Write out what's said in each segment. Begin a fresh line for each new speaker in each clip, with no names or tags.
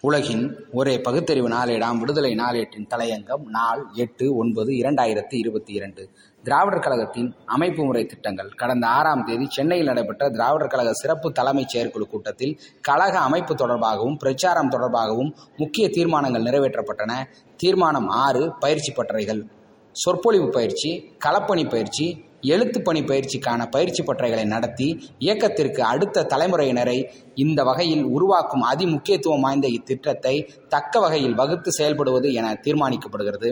உலகின் ஒரே பகுத்தறிவு நாளேடாம் விடுதலை நாளேட்டின் தலையங்கம் நாள் எட்டு ஒன்பது இரண்டாயிரத்தி இருபத்தி இரண்டு. திராவிடர் கழகத்தின் அமைப்பு முறை திட்டங்கள். கடந்த ஆறாம் தேதி சென்னையில் நடைபெற்ற திராவிடர் கழக சிறப்பு தலைமைச் செயற்குழு கூட்டத்தில் கழக அமைப்பு தொடர்பாகவும் பிரச்சாரம் தொடர்பாகவும் முக்கிய தீர்மானங்கள் நிறைவேற்றப்பட்டன. தீர்மானம் ஆறு பயிற்சி பட்டறைகள். சொற்பொழிவு பயிற்சி களப்பணி பயிற்சி எழுத்து பணி பயிற்சிக்கான பயிற்சி பட்டறைகளை நடத்தி இயக்கத்திற்கு அடுத்த தலைமுறையினரை இந்த வகையில் உருவாக்கும் அதிமுக்கியத்துவம் வாய்ந்த இத்திட்டத்தை தக்க வகையில் வகுத்து செயல்படுவது என தீர்மானிக்கப்படுகிறது.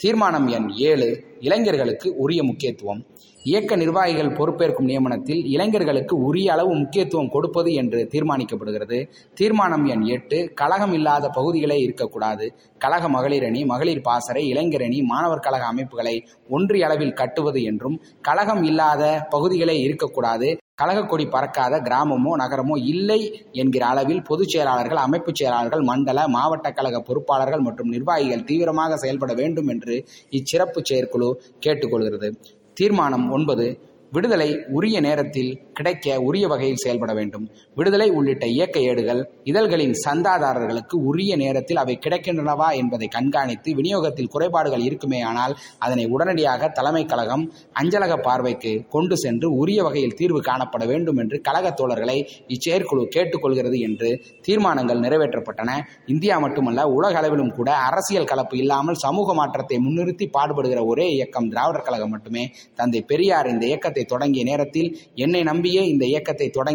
தீர்மானம் எண் ஏழு இளைஞர்களுக்கு உரிய முக்கியத்துவம். இயக்க நிர்வாகிகள் பொறுப்பேற்கும் நியமனத்தில் இளைஞர்களுக்கு உரிய அளவு முக்கியத்துவம் கொடுப்பது என்று தீர்மானிக்கப்படுகிறது. தீர்மானம் எண் எட்டு கழகம் இல்லாத பகுதிகளே இருக்கக்கூடாது. கழக மகளிர் அணி மகளிர் பாசறை இளைஞர் அணி மாணவர் கழக அமைப்புகளை ஒன்றிய அளவில் கட்டுவது என்றும் கழகம் இல்லாத பகுதிகளே இருக்கக்கூடாது. கழகக்கொடி பறக்காத கிராமமோ நகரமோ இல்லை என்கிற அளவில் பொதுச் செயலாளர்கள் அமைப்புச் செயலாளர்கள் மண்டல மாவட்ட கழக பொறுப்பாளர்கள் மற்றும் நிர்வாகிகள் தீவிரமாக செயல்பட வேண்டும் என்று இச்சிறப்பு செயற்குழு கேட்டுக்கொள்கிறது. தீர்மானம் ஒன்பது விடுதலை உரிய நேரத்தில் கிடைக்க உரிய வகையில் செயல்பட வேண்டும். விடுதலை உள்ளிட்ட இயக்க ஏடுகள் இதழ்களின் சந்தாதாரர்களுக்கு உரிய நேரத்தில் அவை கிடைக்கின்றனவா என்பதை கண்காணித்து விநியோகத்தில் குறைபாடுகள் இருக்குமேயானால் அதனை உடனடியாக தலைமை கழகம் அஞ்சலக பார்வைக்கு கொண்டு சென்று உரிய வகையில் தீர்வு காணப்பட வேண்டும் என்று கழக தோழர்களை இச்செயற்குழு கேட்டுக்கொள்கிறது என்று தீர்மானங்கள் நிறைவேற்றப்பட்டன. இந்தியா மட்டுமல்ல உலக அளவிலும் கூட அரசியல் கலப்பு இல்லாமல் சமூக மாற்றத்தை முன்னிறுத்தி பாடுபடுகிற ஒரே இயக்கம் திராவிடர் கழகம் மட்டுமே. தந்தை பெரியார் இந்த இயக்கத்தை தொடங்கிய நேரத்தில் என்னை நம்பியே இந்த இயக்கத்தை தொடங்கி